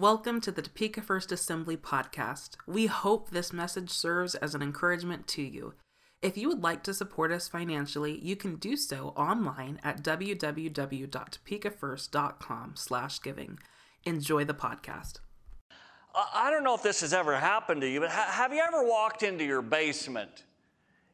Welcome to the Topeka First Assembly podcast. We hope this message serves as an encouragement to you. If you would like to support us financially, you can do so online at www.topekafirst.com slash giving. Enjoy the podcast. I don't know if this has ever happened to you, but have you ever walked into your basement?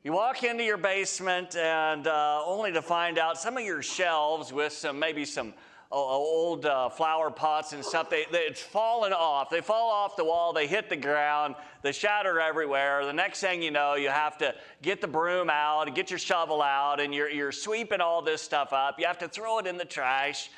You walk into your basement and uh, only to find out some of your shelves with some maybe some old uh, flower pots and stuff, they, they, it's fallen off. They fall off the wall, they hit the ground, they shatter everywhere. The next thing you know, you have to get the broom out, get your shovel out, and you're, you're sweeping all this stuff up. You have to throw it in the trash.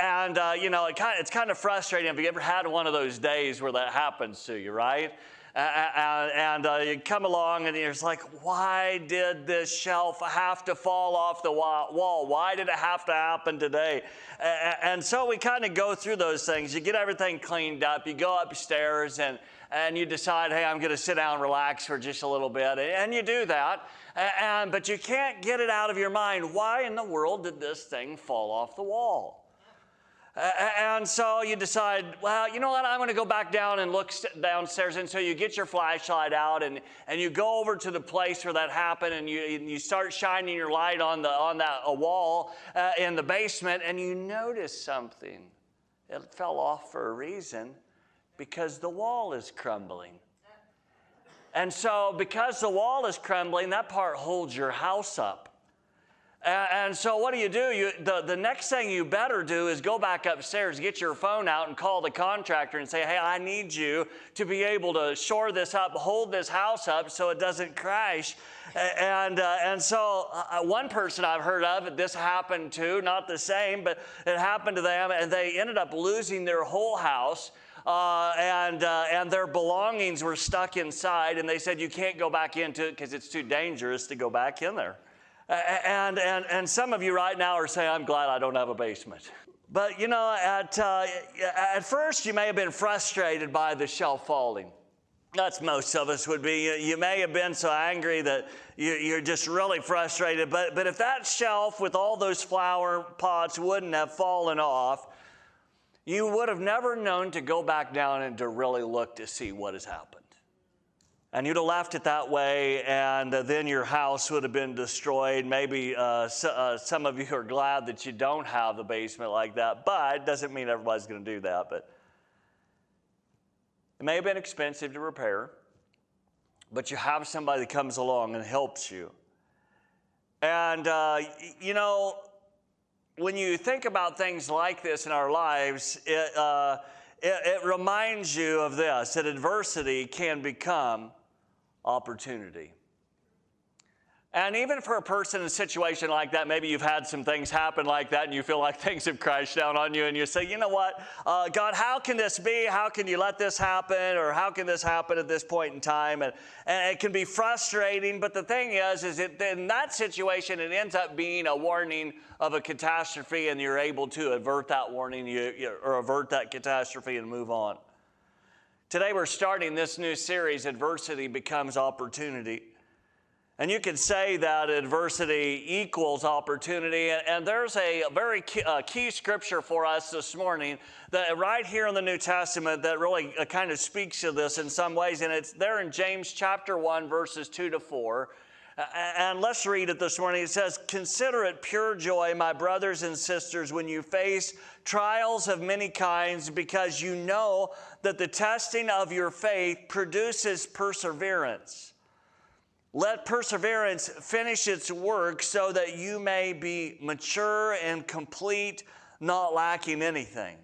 And, uh, you know, it kind of, it's kind of frustrating. Have you ever had one of those days where that happens to you, right? And uh, you come along and you're like, why did this shelf have to fall off the wall? Why did it have to happen today? And so we kind of go through those things. You get everything cleaned up, you go upstairs and and you decide, hey, I'm going to sit down and relax for just a little bit. And you do that, and, but you can't get it out of your mind. Why in the world did this thing fall off the wall? And so you decide, well, you know what, I'm going to go back down and look downstairs. And so you get your flashlight out and, and you go over to the place where that happened and you, you start shining your light on, the, on that a wall uh, in the basement and you notice something. It fell off for a reason because the wall is crumbling. And so, because the wall is crumbling, that part holds your house up. And so, what do you do? You, the, the next thing you better do is go back upstairs, get your phone out, and call the contractor and say, Hey, I need you to be able to shore this up, hold this house up so it doesn't crash. And, uh, and so, uh, one person I've heard of, this happened to, not the same, but it happened to them, and they ended up losing their whole house. Uh, and, uh, and their belongings were stuck inside, and they said, You can't go back into it because it's too dangerous to go back in there. And, and, and some of you right now are saying, I'm glad I don't have a basement. But you know, at, uh, at first you may have been frustrated by the shelf falling. That's most of us would be. You may have been so angry that you're just really frustrated. But, but if that shelf with all those flower pots wouldn't have fallen off, you would have never known to go back down and to really look to see what has happened. And you'd have left it that way, and uh, then your house would have been destroyed. Maybe uh, so, uh, some of you are glad that you don't have a basement like that, but it doesn't mean everybody's going to do that. But it may have been expensive to repair, but you have somebody that comes along and helps you. And, uh, you know, when you think about things like this in our lives, it, uh, it, it reminds you of this that adversity can become opportunity. And even for a person in a situation like that, maybe you've had some things happen like that and you feel like things have crashed down on you and you say, you know what, uh, God, how can this be? How can you let this happen? Or how can this happen at this point in time? And, and it can be frustrating, but the thing is, is it, in that situation, it ends up being a warning of a catastrophe and you're able to avert that warning you, you, or avert that catastrophe and move on. Today we're starting this new series, Adversity Becomes Opportunity. And you could say that adversity equals opportunity. And there's a very key, key, scripture for us this morning that right here in the New Testament that really uh, kind of speaks to this in some ways. And it's there in James chapter 1, verses 2 to 4. And let's read it this morning. It says, Consider it pure joy, my brothers and sisters, when you face trials of many kinds, because you know that the testing of your faith produces perseverance. Let perseverance finish its work so that you may be mature and complete, not lacking anything.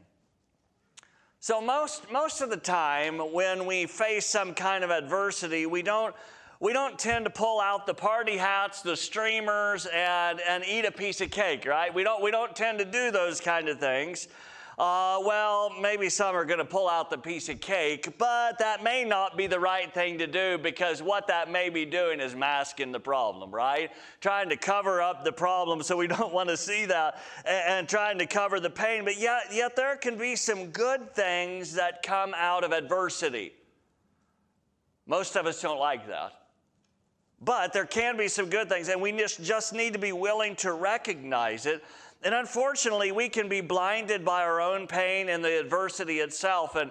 So, most, most of the time, when we face some kind of adversity, we don't we don't tend to pull out the party hats, the streamers, and, and eat a piece of cake, right? We don't, we don't tend to do those kind of things. Uh, well, maybe some are going to pull out the piece of cake, but that may not be the right thing to do because what that may be doing is masking the problem, right? Trying to cover up the problem so we don't want to see that and, and trying to cover the pain. But yet, yet there can be some good things that come out of adversity. Most of us don't like that. But there can be some good things, and we just, just need to be willing to recognize it And unfortunately, we can be blinded by our own pain and the adversity itself. And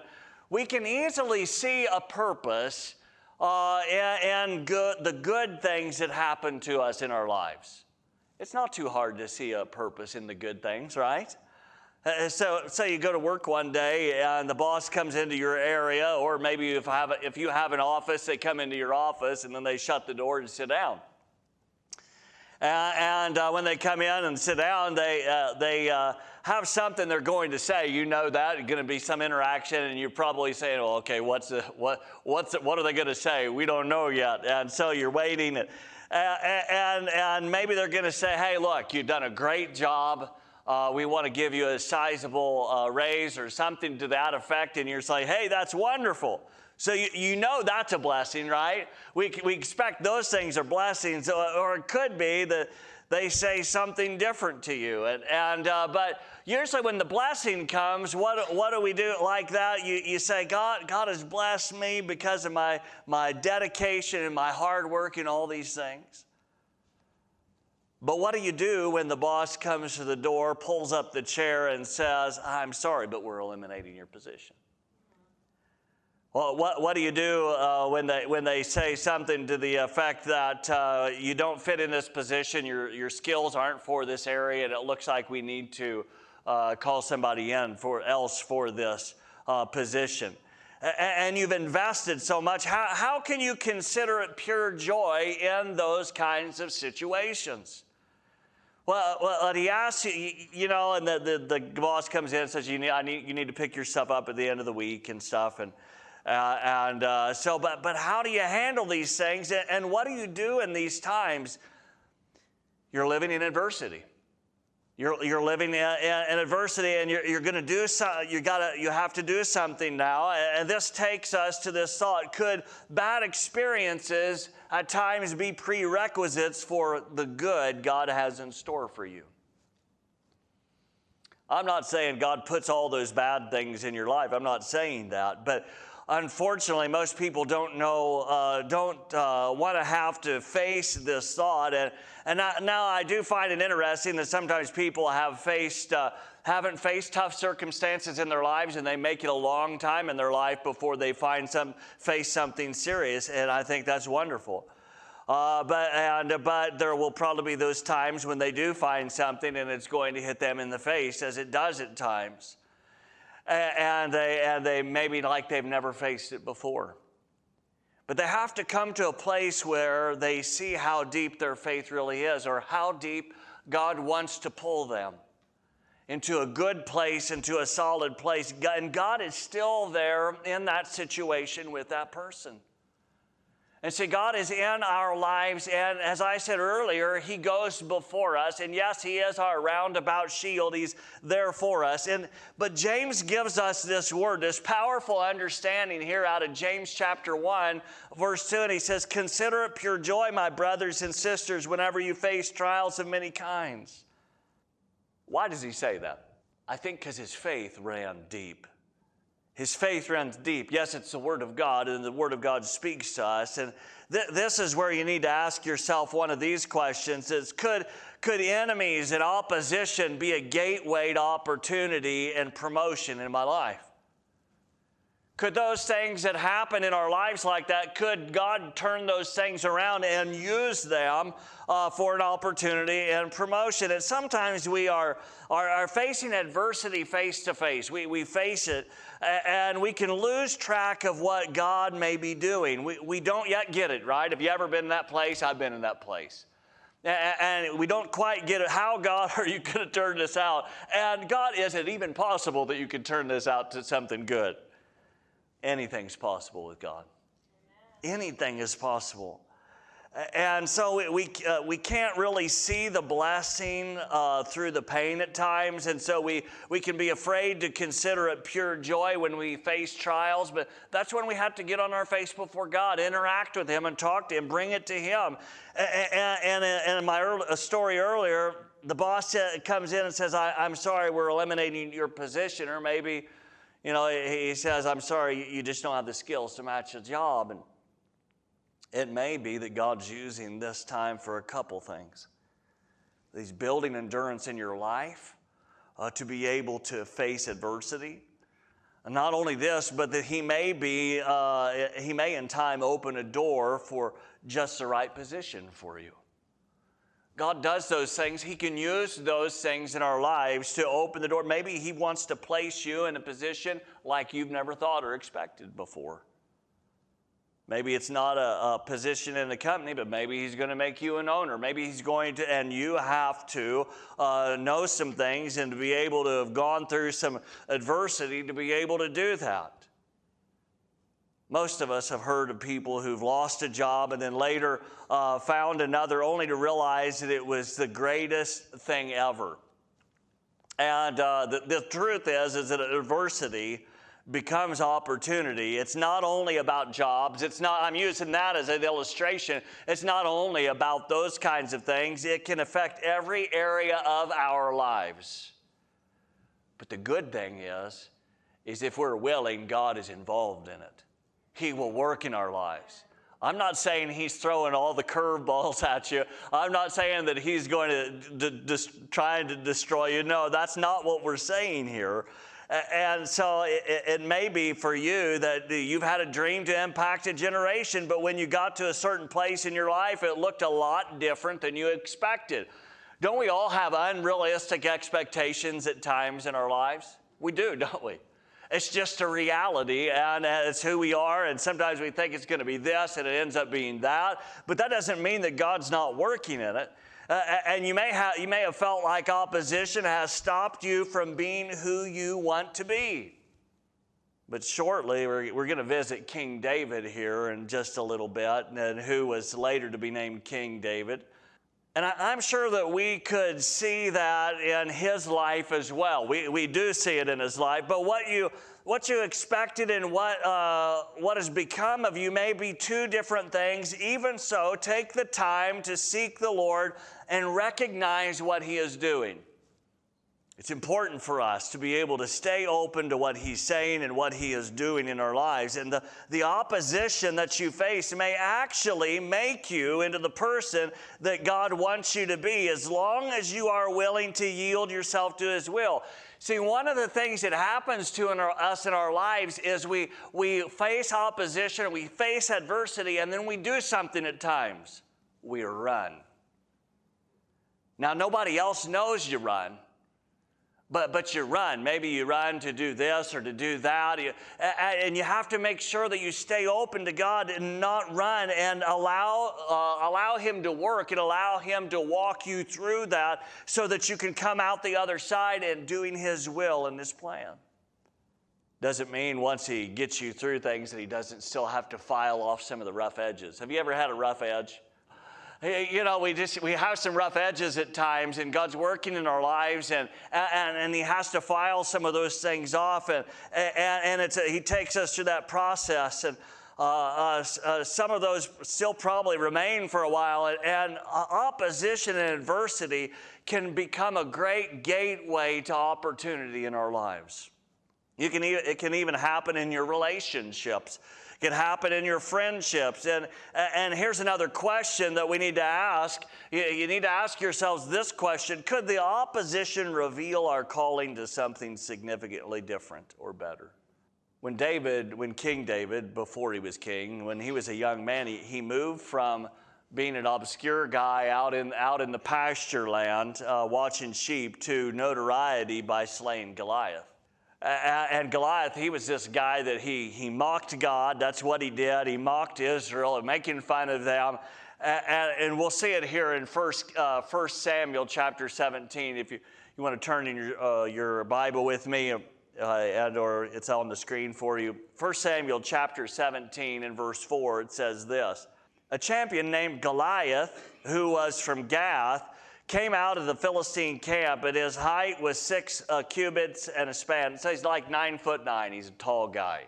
we can easily see a purpose uh, and, and good, the good things that happen to us in our lives. It's not too hard to see a purpose in the good things, right? Uh, so, say you go to work one day and the boss comes into your area, or maybe if, have a, if you have an office, they come into your office and then they shut the door and sit down. Uh, and uh, when they come in and sit down, they, uh, they uh, have something they're going to say. You know that. It's going to be some interaction, and you're probably saying, well, okay, what's the, what, what's the, what are they going to say? We don't know yet. And so you're waiting. And, and, and maybe they're going to say, hey, look, you've done a great job. Uh, we want to give you a sizable uh, raise or something to that effect. And you're saying, hey, that's wonderful. So you, you know that's a blessing, right? We, we expect those things are blessings, or it could be that they say something different to you. And, and uh, but usually when the blessing comes, what, what do we do like that? You, you say, God, God has blessed me because of my, my dedication and my hard work and all these things. But what do you do when the boss comes to the door, pulls up the chair, and says, I'm sorry, but we're eliminating your position? Well, what, what do you do uh, when, they, when they say something to the effect that uh, you don't fit in this position, your, your skills aren't for this area, and it looks like we need to uh, call somebody in for else for this uh, position? and you've invested so much, how, how can you consider it pure joy in those kinds of situations? Well, well he asks you, you know, and the, the, the boss comes in and says, you need, I need, you need to pick yourself up at the end of the week and stuff. And, uh, and uh, so, but, but how do you handle these things? And, and what do you do in these times? You're living in adversity. You're, you're living in, in adversity and you're, you're going to do you gotta you have to do something now and this takes us to this thought could bad experiences at times be prerequisites for the good god has in store for you. I'm not saying god puts all those bad things in your life. I'm not saying that. But unfortunately, most people don't know, uh, don't uh, want to have to face this thought. And, and I, now I do find it interesting that sometimes people have faced, uh, haven't faced tough circumstances in their lives, and they make it a long time in their life before they find some face something serious. And I think that's wonderful. Uh, but, and, but there will probably be those times when they do find something and it's going to hit them in the face, as it does at times and they, and they maybe like they've never faced it before. But they have to come to a place where they see how deep their faith really is or how deep God wants to pull them into a good place, into a solid place. And God is still there in that situation with that person. And see, God is in our lives, and as I said earlier, He goes before us. And yes, He is our roundabout shield. He's there for us. And but James gives us this word, this powerful understanding here out of James chapter 1, verse 2, and he says, Consider it pure joy, my brothers and sisters, whenever you face trials of many kinds. Why does he say that? I think because his faith ran deep. His faith runs deep. Yes, it's the Word of God, and the Word of God speaks to us. And th- this is where you need to ask yourself one of these questions is could, could enemies and opposition be a gateway to opportunity and promotion in my life? Could those things that happen in our lives like that, could God turn those things around and use them uh, for an opportunity and promotion? And sometimes we are, are, are facing adversity face to face. We, we face it and we can lose track of what God may be doing. We, we don't yet get it, right? Have you ever been in that place? I've been in that place and we don't quite get it. How, God, are you going to turn this out? And God, is it even possible that you could turn this out to something good? Anything's possible with God. Anything is possible. And so we, we, uh, we can't really see the blessing uh, through the pain at times. And so we, we can be afraid to consider it pure joy when we face trials. But that's when we have to get on our face before God, interact with Him, and talk to Him, bring it to Him. And, and, in my early, story earlier, the boss comes in and says, I, I'm sorry, we're eliminating your position. Or maybe you know, he says, I'm sorry, you just don't have the skills to match the job. And it may be that God's using this time for a couple things. He's building endurance in your life uh, to be able to face adversity. And not only this, but that He may be, uh, He may in time open a door for just the right position for you. God does those things. He can use those things in our lives to open the door. Maybe He wants to place you in a position like you've never thought or expected before. Maybe it's not a, a, position in the company, but maybe he's going to make you an owner. Maybe he's going to, and you have to uh, know some things and to be able to have gone through some adversity to be able to do that. Most of us have heard of people who've lost a job and then later uh, found another only to realize that it was the greatest thing ever. And uh, the, the truth is, is that adversity becomes opportunity. It's not only about jobs. It's not, I'm using that as an illustration. It's not only about those kinds of things, it can affect every area of our lives. But the good thing is, is if we're willing, God is involved in it. He will work in our lives. I'm not saying he's throwing all the curveballs at you. I'm not saying that he's going to d- d- try to destroy you. No, that's not what we're saying here. And so it, it, may be for you that you've had a dream to impact a generation, but when you got to a certain place in your life, it looked a lot different than you expected. Don't we all have unrealistic expectations at times in our lives? We do, don't we? It's just a reality, and it's who we are. And sometimes we think it's going to be this, and it ends up being that. But that doesn't mean that God's not working in it. Uh, and you may, have, you may have felt like opposition has stopped you from being who you want to be. But shortly, we're, we're going to visit King David here in just a little bit, and who was later to be named King David. And I, am sure that we could see that in his life as well. We, we do see it in his life. But what you, what you expected and what, uh, what has become of you may be two different things. Even so, take the time to seek the Lord and recognize what He is doing. It's important for us to be able to stay open to what He's saying and what He is doing in our lives. And the, the opposition that you face may actually make you into the person that God wants you to be as long as you are willing to yield yourself to His will. See, one of the things that happens to in our, us in our lives is we, we face opposition, we face adversity, and then we do something at times. We run. Now, nobody else knows you run, but, but you run. Maybe you run to do this or to do that. and you have to make sure that you stay open to God and not run and allow, uh, allow Him to work and allow Him to walk you through that so that you can come out the other side and doing His will and His plan. Doesn't mean once He gets you through things that He doesn't still have to file off some of the rough edges. Have you ever had a rough edge? You know, we just we have some rough edges at times, and God's working in our lives, and and, and He has to file some of those things off, and and, and it's He takes us through that process, and. Uh, uh, uh, some of those still probably remain for a while, and, and opposition and adversity can become a great gateway to opportunity in our lives. You can, it can even happen in your relationships can happen in your friendships. And, and here's another question that we need to ask. You, you need to ask yourselves this question Could the opposition reveal our calling to something significantly different or better? When David, when King David, before he was king, when he was a young man, he, he moved from being an obscure guy out in, out in the pasture land uh, watching sheep to notoriety by slaying Goliath. And Goliath, he was this guy that he, he mocked God. That's what he did. He mocked Israel, making fun of them. And, and we'll see it here in First, uh, First Samuel chapter 17. If you, you want to turn in your, uh, your Bible with me, uh, and, or it's on the screen for you. First Samuel chapter 17 and verse 4, it says this A champion named Goliath, who was from Gath, came out of the Philistine camp, and his height was six uh, cubits and a span. So he's like nine foot nine. He's a tall guy.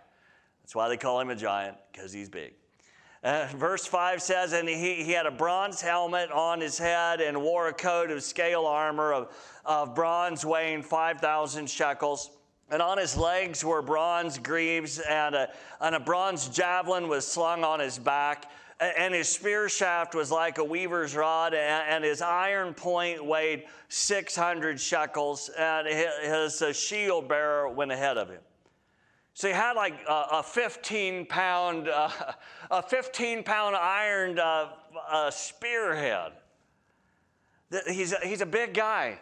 That's why they call him a giant, because he's big. Uh, verse 5 says, And he, he had a bronze helmet on his head and wore a coat of scale armor of, of bronze weighing 5,000 shekels. And on his legs were bronze greaves, and a, and a bronze javelin was slung on his back. And his spear shaft was like a weaver's rod, and his iron point weighed 600 shekels, and his shield bearer went ahead of him. So he had like a, 15 pound, uh, a 15 pound iron uh, uh, spearhead. He's a, he's a big guy.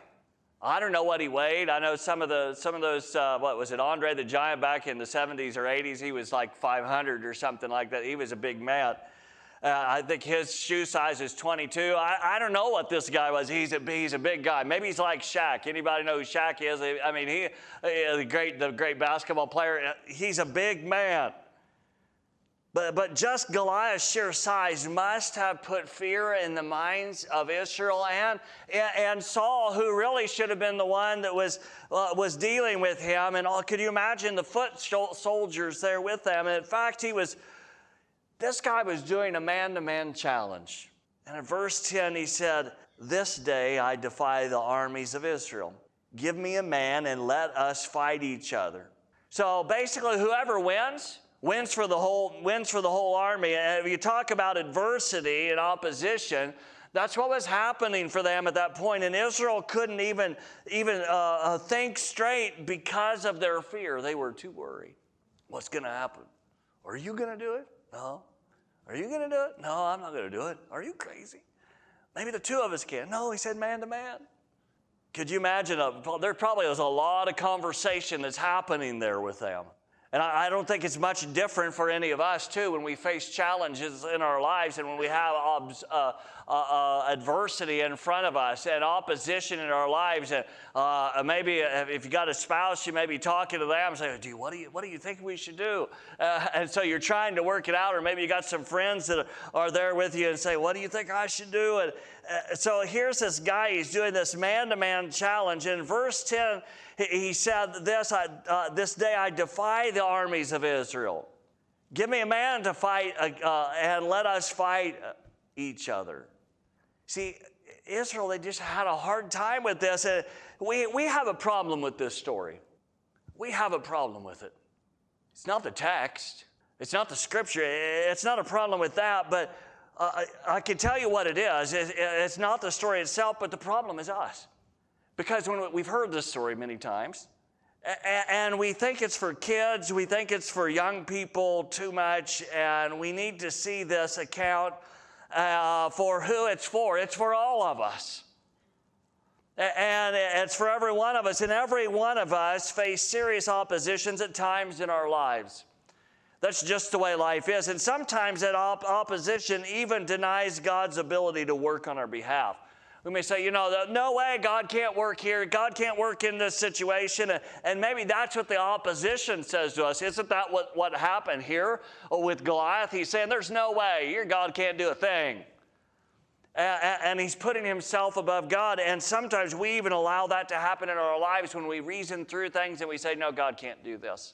I don't know what he weighed. I know some of the some of those. Uh, what was it? Andre the Giant back in the 70s or 80s. He was like 500 or something like that. He was a big man. Uh, I think his shoe size is 22. I, I don't know what this guy was. He's a, he's a big guy. Maybe he's like Shaq. Anybody know who Shaq is? I mean, he the great the great basketball player. He's a big man. But, but just Goliath's sheer size must have put fear in the minds of Israel and, and Saul, who really should have been the one that was, uh, was dealing with him. And all, could you imagine the foot soldiers there with them? And in fact, he was, this guy was doing a man to man challenge. And in verse 10, he said, This day I defy the armies of Israel. Give me a man and let us fight each other. So basically, whoever wins, wins for the whole wins for the whole army. And if you talk about adversity and opposition, that's what was happening for them at that point. And Israel couldn't even even uh, uh think straight because of their fear. They were too worried. What's going to happen? Are you going to do it? No. Are you going to do it? No, I'm not going to do it. Are you crazy? Maybe the two of us can. No, he said man to man. Could you imagine? A, there probably was a lot of conversation that's happening there with them. And I, don't think it's much different for any of us, too, when we face challenges in our lives and when we have uh, uh, uh, adversity in front of us and opposition in our lives. And uh, maybe if you got a spouse, you may be talking to them and say, what do you, what do you think we should do? Uh, and so you're trying to work it out. Or maybe you got some friends that are there with you and say, what do you think I should do? And so here's this guy, he's doing this man to man challenge. In verse 10, he said, This, uh, this day I defy the armies of Israel. Give me a man to fight, uh, uh, and let us fight each other. See, Israel, they just had a hard time with this. We, we have a problem with this story. We have a problem with it. It's not the text, it's not the scripture, it's not a problem with that, but uh, I, can tell you what it is. It's not the story itself, but the problem is us. Because when we've heard this story many times, and we think it's for kids, we think it's for young people too much, and we need to see this account uh, for who it's for. It's for all of us. And it's for every one of us, and every one of us face serious oppositions at times in our lives. That's just the way life is. And sometimes that op- opposition even denies God's ability to work on our behalf. We may say, you know, no way, God can't work here. God can't work in this situation. And maybe that's what the opposition says to us. Isn't that what, what happened here with Goliath? He's saying, there's no way, your God can't do a thing. And he's putting himself above God. And sometimes we even allow that to happen in our lives when we reason through things and we say, no, God can't do this.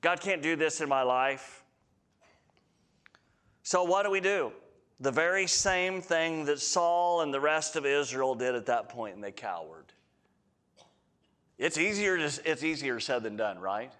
God can't do this in my life. So what do we do? the very same thing that Saul and the rest of Israel did at that point, and they cowered. It's easier, to, it's easier said than done, right?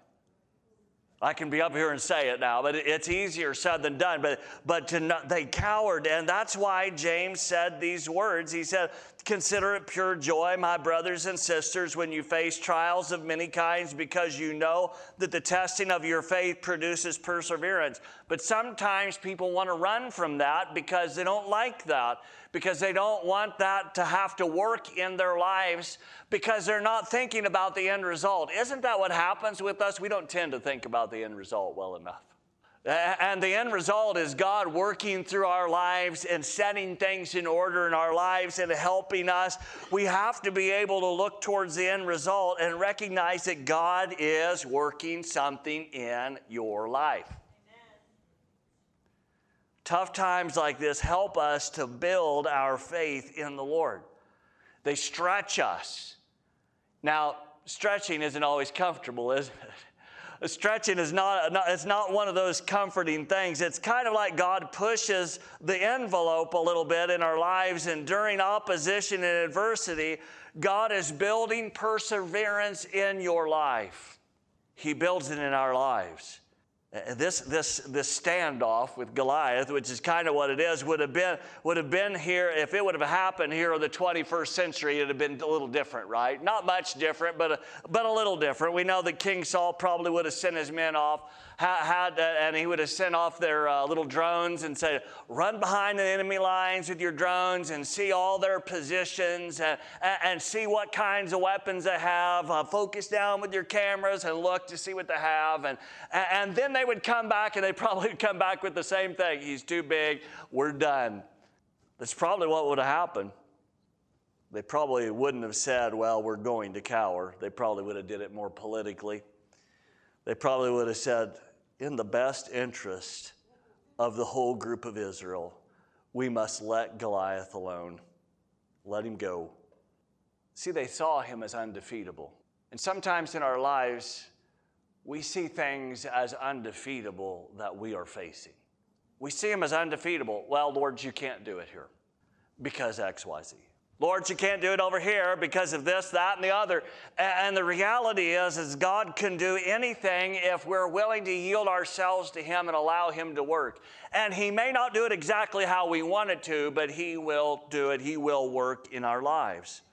I can be up here and say it now, but it's easier said than done. But, but not, they cowered, and that's why James said these words. He said, Consider it pure joy, my brothers and sisters, when you face trials of many kinds, because you know that the testing of your faith produces perseverance. But sometimes people want to run from that because they don't like that, because they don't want that to have to work in their lives, because they're not thinking about the end result. Isn't that what happens with us? We don't tend to think about the end result well enough. And the end result is God working through our lives and setting things in order in our lives and helping us. We have to be able to look towards the end result and recognize that God is working something in your life. Amen. Tough times like this help us to build our faith in the Lord. They stretch us. Now, stretching isn't always comfortable, is it? Stretching is not, it's not one of those comforting things. It's kind of like God pushes the envelope a little bit in our lives, and during opposition and adversity, God is building perseverance in your life. He builds it in our lives. Uh, this, this, this standoff with Goliath, which is kind of what it is, would have, been, would have been here, if it would have happened here in the 21st century, it would have been a little different, right? Not much different, but a, but a little different. We know that King Saul probably would have sent his men off had, uh, and he would have sent off their uh, little drones and said, run behind the enemy lines with your drones and see all their positions and, and see what kinds of weapons they have. Uh, focus down with your cameras and look to see what they have. And, and then they would come back and they probably would come back with the same thing. He's too big. We're done. That's probably what would have happened. They probably wouldn't have said, well, we're going to cower. They probably would have did it more politically. They probably would have said, in the best interest of the whole group of Israel, we must let Goliath alone. Let him go. See, they saw him as undefeatable. And sometimes in our lives, we see things as undefeatable that we are facing. We see them as undefeatable. Well, Lord, you can't do it here because XYZ. Lord, you can't do it over here because of this, that, and the other. And the reality is, is God can do anything if we're willing to yield ourselves to Him and allow Him to work. And He may not do it exactly how we want it to, but He will do it. He will work in our lives.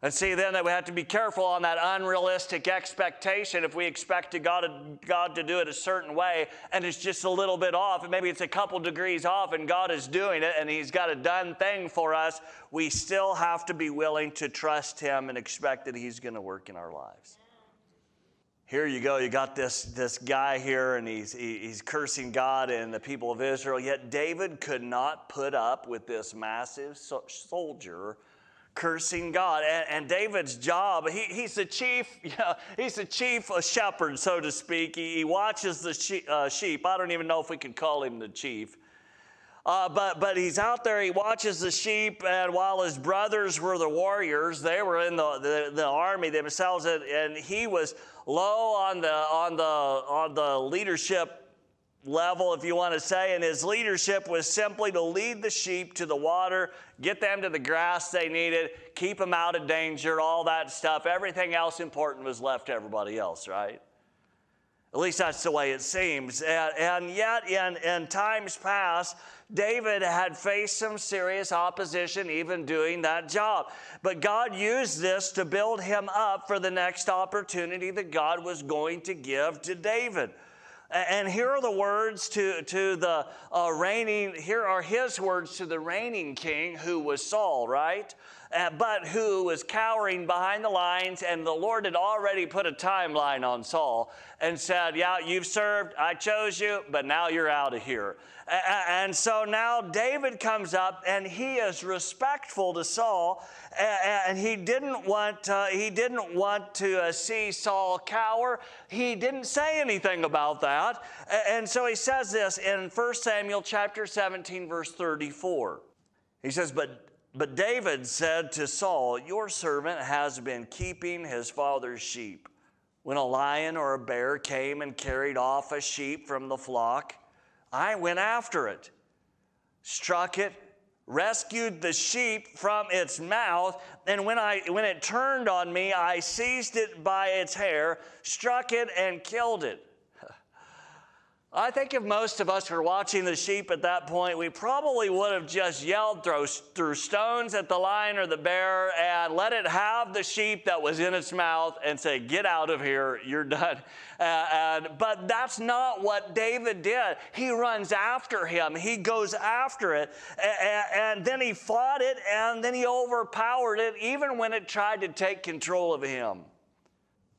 And see then that we have to be careful on that unrealistic expectation if we expect to God, God to do it a certain way and it's just a little bit off, and maybe it's a couple degrees off and God is doing it and He's got a done thing for us, we still have to be willing to trust Him and expect that He's going to work in our lives. Here you go, you got this, this guy here and he's, he's cursing God and the people of Israel, yet David could not put up with this massive soldier cursing God. And, and David's job, he, he's the chief, you know, he's the chief of shepherd, so to speak. He, he watches the she, uh, sheep. I don't even know if we could call him the chief. Uh, but, but he's out there, he watches the sheep, and while his brothers were the warriors, they were in the, the, the army themselves, and, and he was low on the, on, the, on the leadership level, if you want to say, and his leadership was simply to lead the sheep to the water, get them to the grass they needed, keep them out of danger, all that stuff. Everything else important was left to everybody else, right? At least that's the way it seems. And, and yet, in, in times past, David had faced some serious opposition even doing that job. But God used this to build him up for the next opportunity that God was going to give to David. And here are the words to, to the uh, reigning, here are his words to the reigning king who was Saul, right? Uh, but who was cowering behind the lines, and the Lord had already put a timeline on Saul and said, Yeah, you've served, I chose you, but now you're out of here. And so now David comes up and he is respectful to Saul, and he didn't want, uh, he didn't want to uh, see Saul cower. He didn't say anything about that. And so he says this in 1 Samuel chapter 17, verse 34. He says, But but David said to Saul, Your servant has been keeping his father's sheep. When a lion or a bear came and carried off a sheep from the flock, I went after it, struck it, rescued the sheep from its mouth, and when, I, when it turned on me, I seized it by its hair, struck it, and killed it. I think if most of us were watching the sheep at that point, we probably would have just yelled, throw, threw stones at the lion or the bear, and let it have the sheep that was in its mouth and say, Get out of here, you're done. Uh, and, but that's not what David did. He runs after him, he goes after it, and, and then he fought it, and then he overpowered it, even when it tried to take control of him.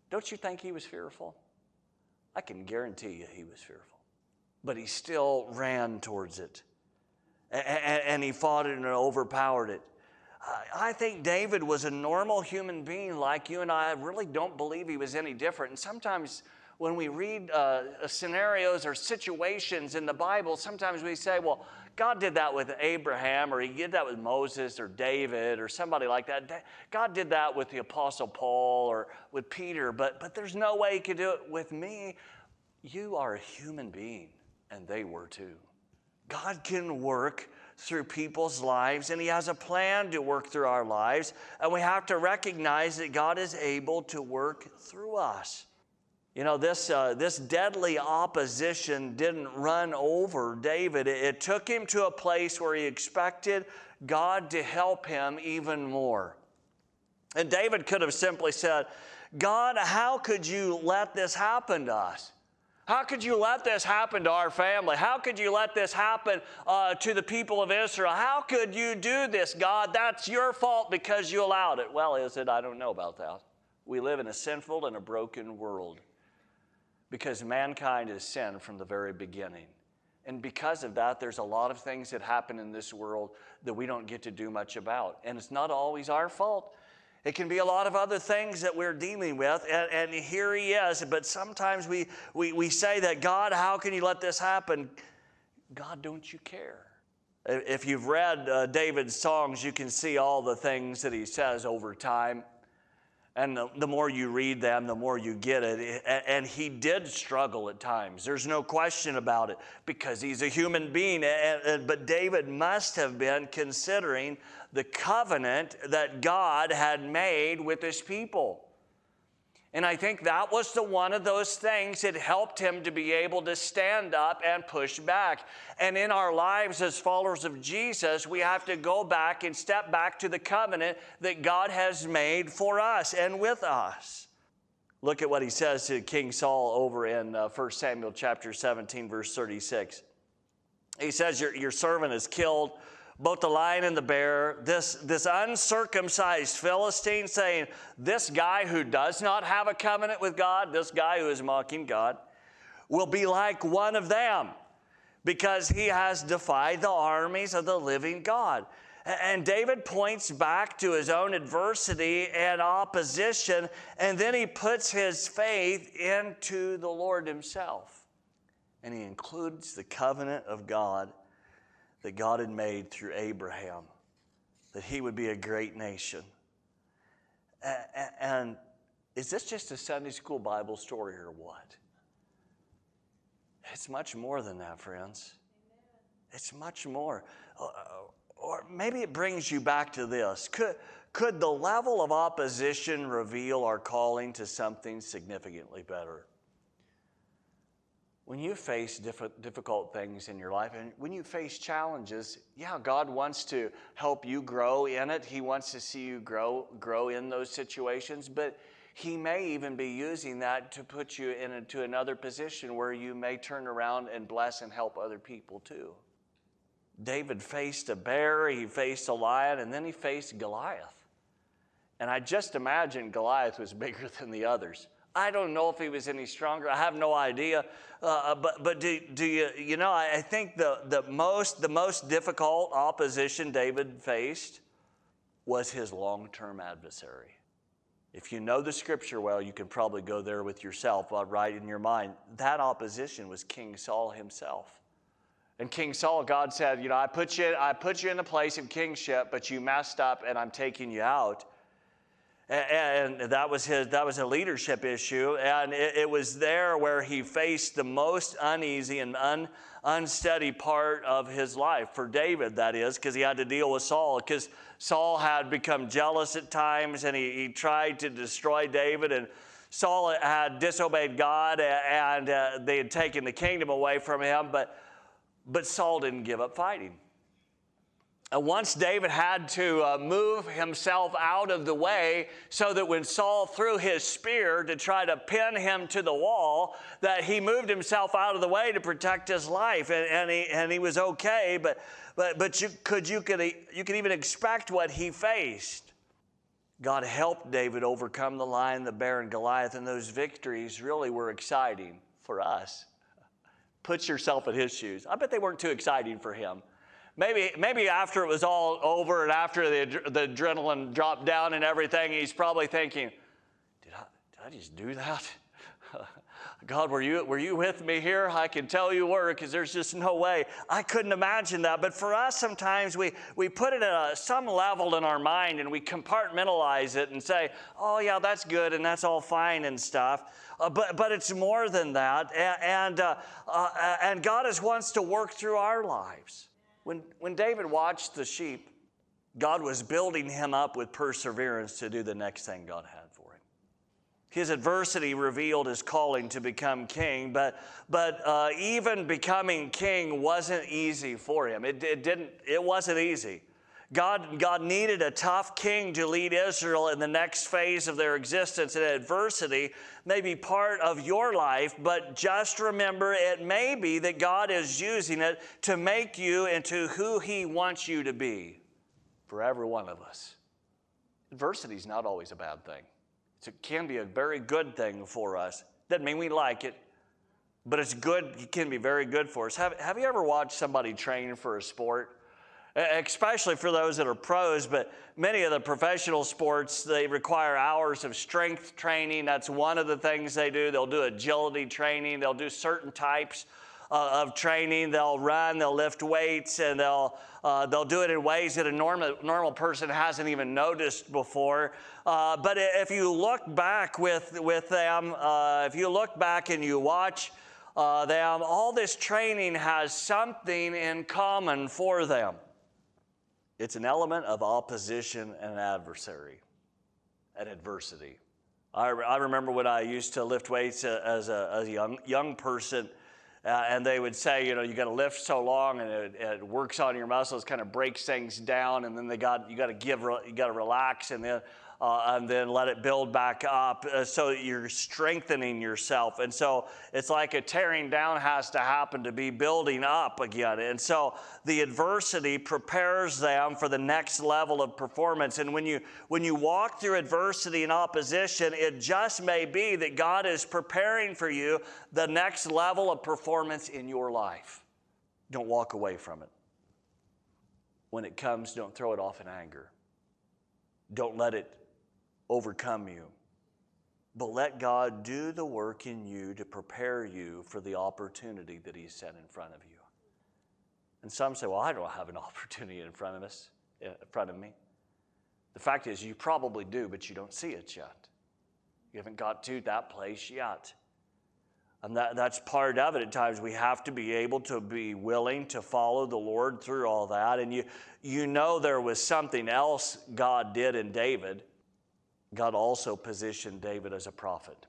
Don't you think he was fearful? I can guarantee you he was fearful but he still ran towards it. And he fought it and overpowered it. I think David was a normal human being like you and I. I really don't believe he was any different. And sometimes when we read uh, scenarios or situations in the Bible, sometimes we say, well, God did that with Abraham, or He did that with Moses, or David, or somebody like that. God did that with the Apostle Paul or with Peter, but, but there's no way He could do it with me. You are a human being, and they were too. God can work through people's lives, and He has a plan to work through our lives, and we have to recognize that God is able to work through us. You know, this, uh, this deadly opposition didn't run over David. It, it took him to a place where he expected God to help him even more. And David could have simply said, God, how could you let this happen to us? How could you let this happen to our family? How could you let this happen uh, to the people of Israel? How could you do this, God? That's your fault because you allowed it. Well, is it? I don't know about that. We live in a sinful and a broken world because mankind has sinned from the very beginning. And because of that, there's a lot of things that happen in this world that we don't get to do much about. And it's not always our fault. It can be a lot of other things that we're dealing with, and, and here he is. But sometimes we, we, we say that, God, how can you let this happen? God, don't you care? If you've read uh, David's songs, you can see all the things that he says over time. And the, the, more you read them, the more you get it. And he did struggle at times. There's no question about it because he's a human being. But David must have been considering the covenant that God had made with his people. And I think that was the one of those things that helped him to be able to stand up and push back. And in our lives as followers of Jesus, we have to go back and step back to the covenant that God has made for us and with us. Look at what he says to King Saul over in uh, 1 Samuel chapter 17, verse 36. He says, Your, your servant is killed both the lion and the bear, this, this uncircumcised Philistine saying, This guy who does not have a covenant with God, this guy who is mocking God, will be like one of them because he has defied the armies of the living God. And David points back to his own adversity and opposition, and then he puts his faith into the Lord himself. And he includes the covenant of God that God had made through Abraham, that he would be a great nation. And is this just a Sunday school Bible story or what? It's much more than that, friends. It's much more. Uh, or maybe it brings you back to this. Could, could the level of opposition reveal our calling to something significantly better? When you face difficult things in your life and when you face challenges, yeah, God wants to help you grow in it. He wants to see you grow, grow in those situations, but He may even be using that to put you into another position where you may turn around and bless and help other people too. David faced a bear, he faced a lion, and then he faced Goliath. And I just imagine Goliath was bigger than the others. I don't know if he was any stronger. I have no idea. Uh, uh, but but do, do you, you know, I think the, the, most, the most difficult opposition David faced was his long term adversary. If you know the scripture well, you can probably go there with yourself, uh, right in your mind. That opposition was King Saul himself. And King Saul, God said, You know, I put you, I put you in the place of kingship, but you messed up and I'm taking you out and that was his that was a leadership issue and it, it, was there where he faced the most uneasy and un, unsteady part of his life for david that is because he had to deal with saul because saul had become jealous at times and he, he tried to destroy david and saul had disobeyed god and uh, they had taken the kingdom away from him but but saul didn't give up fighting once David had to uh, move himself out of the way so that when Saul threw his spear to try to pin him to the wall, that he moved himself out of the way to protect his life, and, and he, and he was okay. But, but, but you, could, you, could, you could even expect what he faced. God helped David overcome the lion, the bear, and Goliath, and those victories really were exciting for us. Put yourself in his shoes. I bet they weren't too exciting for him. Maybe, maybe after it was all over and after the, the adrenaline dropped down and everything, he's probably thinking, did I, did I just do that? God, were you, were you with me here? I can tell you were because there's just no way. I couldn't imagine that. But for us, sometimes we, we put it at a, some level in our mind and we compartmentalize it and say, oh, yeah, that's good and that's all fine and stuff. Uh, but, but it's more than that. And, and, uh, uh, and God is wants to work through our lives. When, when David watched the sheep, God was building him up with perseverance to do the next thing God had. For him. His adversity revealed his calling to become king, but, but uh, even becoming king wasn't easy for him. It, it, didn't, it wasn't easy. God, God needed a tough king to lead Israel in the next phase of their existence, and adversity may be part of your life, but just remember it may be that God is using it to make you into who He wants you to be for every one of us. Adversity is not always a bad thing. It can be a very good thing for us. Doesn't mean we like it, but it's good. It can be very good for us. Have, have you ever watched somebody train for a sport? Especially for those that are pros, but many of the professional sports, they require hours of strength training. That's one of the things they do. They'll do agility training, they'll do certain types uh, of training. They'll run, they'll lift weights, and they'll, uh, they'll do it in ways that a normal, normal person hasn't even noticed before. Uh, but if you look back with, with them, uh, if you look back and you watch uh, them, all this training has something in common for them. It's an element of opposition and adversary, and adversity. I, I remember when I used to lift weights uh, as a, as a young, young person, uh, and they would say, you know, you got to lift so long, and it, it, works on your muscles, kind of breaks things down, and then they got you got to give, you got to relax, and then uh, and then let it build back up uh, so you're strengthening yourself. And so it's like a tearing down has to happen to be building up again. And so the adversity prepares them for the next level of performance. And when you when you walk through adversity and opposition, it just may be that God is preparing for you the next level of performance in your life. Don't walk away from it. When it comes, don't throw it off in anger. Don't let it overcome you. But let God do the work in you to prepare you for the opportunity that He set in front of you. And some say, well, I don't have an opportunity in front of us, in front of me. The fact is, you probably do, but you don't see it yet. You haven't got to that place yet. And that, that's part of it. At times, we have to be able to be willing to follow the Lord through all that. And you, you know there was something else God did in David. God also positioned David as a prophet.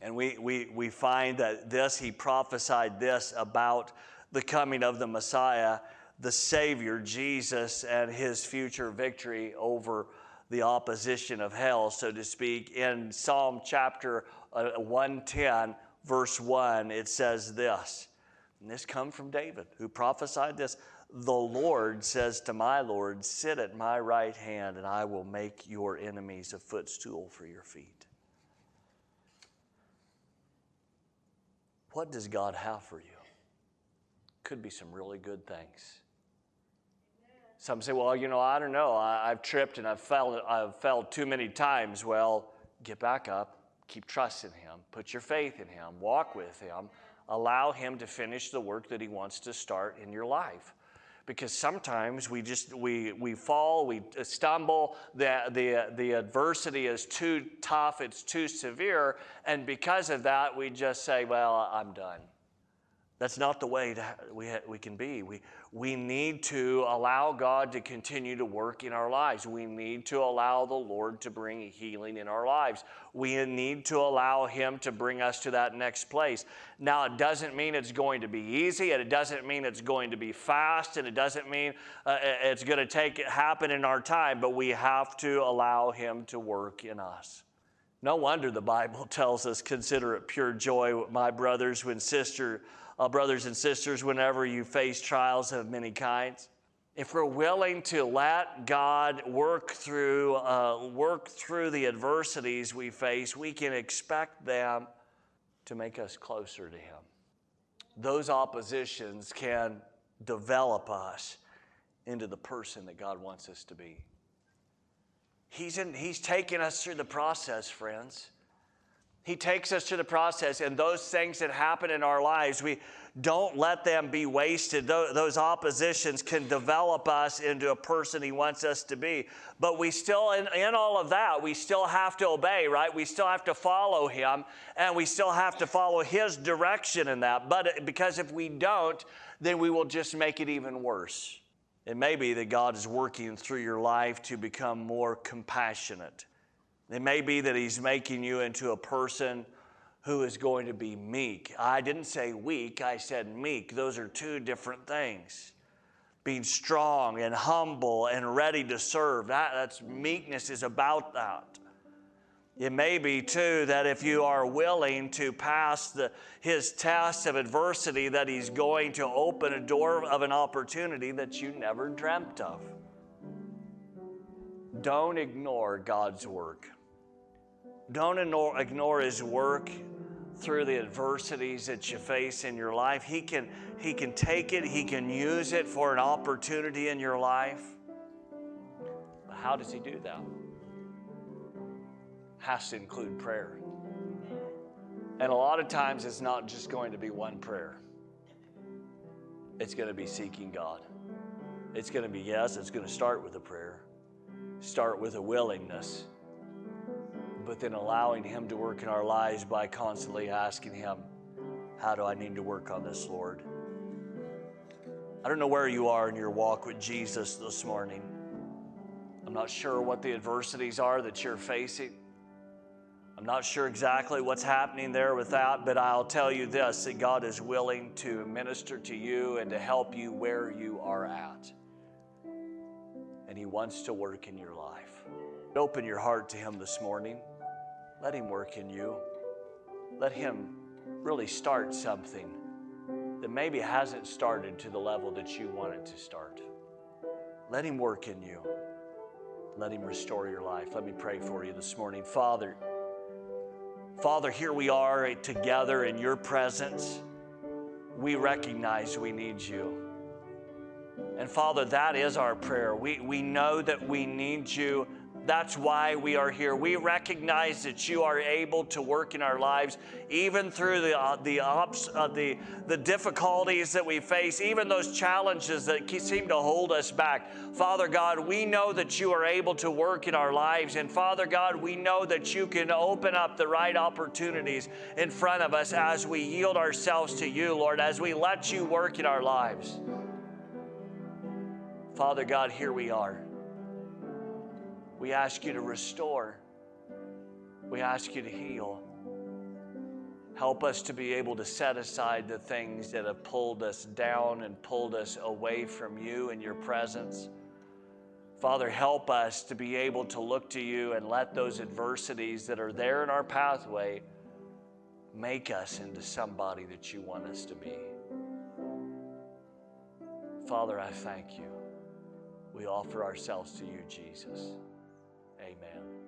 And we, we, we find that this, he prophesied this about the coming of the Messiah, the Savior, Jesus, and his future victory over the opposition of hell, so to speak. In Psalm chapter uh, 110, verse 1, it says this. And this comes from David, who prophesied this the Lord says to my Lord, Sit at my right hand, and I will make your enemies a footstool for your feet. What does God have for you? Could be some really good things. Some say, well, you know, I don't know. I, have tripped and I've fell, I've fell too many times. Well, get back up, keep trusting Him, put your faith in Him, walk with Him, allow Him to finish the work that He wants to start in your life. Because sometimes we just we we fall we uh, stumble the the the adversity is too tough it's too severe and because of that we just say well i'm done that's not the way to, we, we can be. We, we need to allow God to continue to work in our lives. We need to allow the Lord to bring healing in our lives. We need to allow Him to bring us to that next place. Now, it doesn't mean it's going to be easy, and it doesn't mean it's going to be fast, and it doesn't mean uh, it's going to take happen in our time, but we have to allow Him to work in us. No wonder the Bible tells us, consider it pure joy, my brothers, when sister uh, brothers and sisters, whenever you face trials of many kinds. If we're willing to let God work through, uh, work through the adversities we face, we can expect them to make us closer to Him. Those oppositions can develop us into the person that God wants us to be. He's, in, he's taking us through the process, friends. He takes us to the process, and those things that happen in our lives, we don't let them be wasted. Those oppositions can develop us into a person He wants us to be. But we still, in, in all of that, we still have to obey, right? We still have to follow Him, and we still have to follow His direction in that. But uh, because if we don't, then we will just make it even worse. It may be that God is working through your life to become more compassionate it may be that He's making you into a person who is going to be meek. I didn't say weak, I said meek. Those are two different things. Being strong and humble and ready to serve. That, that's meekness is about that. It may be too that if you are willing to pass the, his test of adversity, that he's going to open a door of an opportunity that you never dreamt of. Don't ignore God's work. Don't ignore His work through the adversities that you face in your life. He can, he can take it, He can use it for an opportunity in your life. But how does He do that? Has to include prayer. And a lot of times it's not just going to be one prayer, it's going to be seeking God. It's going to be, yes, it's going to start with a prayer, start with a willingness but then allowing Him to work in our lives by constantly asking Him, How do I need to work on this, Lord? I don't know where you are in your walk with Jesus this morning. I'm not sure what the adversities are that you're facing. I'm not sure exactly what's happening there with that, but I'll tell you this that God is willing to minister to you and to help you where you are at. And He wants to work in your life. Open your heart to Him this morning. Let Him work in you. Let Him really start something that maybe hasn't started to the level that you want it to start. Let Him work in you. Let Him restore your life. Let me pray for you this morning. Father, Father, here we are together in your presence. We recognize we need you. And Father, that is our prayer. We, we know that we need you that's why we are here. We recognize that you are able to work in our lives, even through the, uh, the, ups, uh, the, the difficulties that we face, even those challenges that seem to hold us back. Father God, we know that you are able to work in our lives. And Father God, we know that you can open up the right opportunities in front of us as we yield ourselves to you, Lord, as we let you work in our lives. Father God, here we are. We ask you to restore. We ask you to heal. Help us to be able to set aside the things that have pulled us down and pulled us away from you and your presence. Father, help us to be able to look to you and let those adversities that are there in our pathway make us into somebody that you want us to be. Father, I thank you. We offer ourselves to you, Jesus. Amen.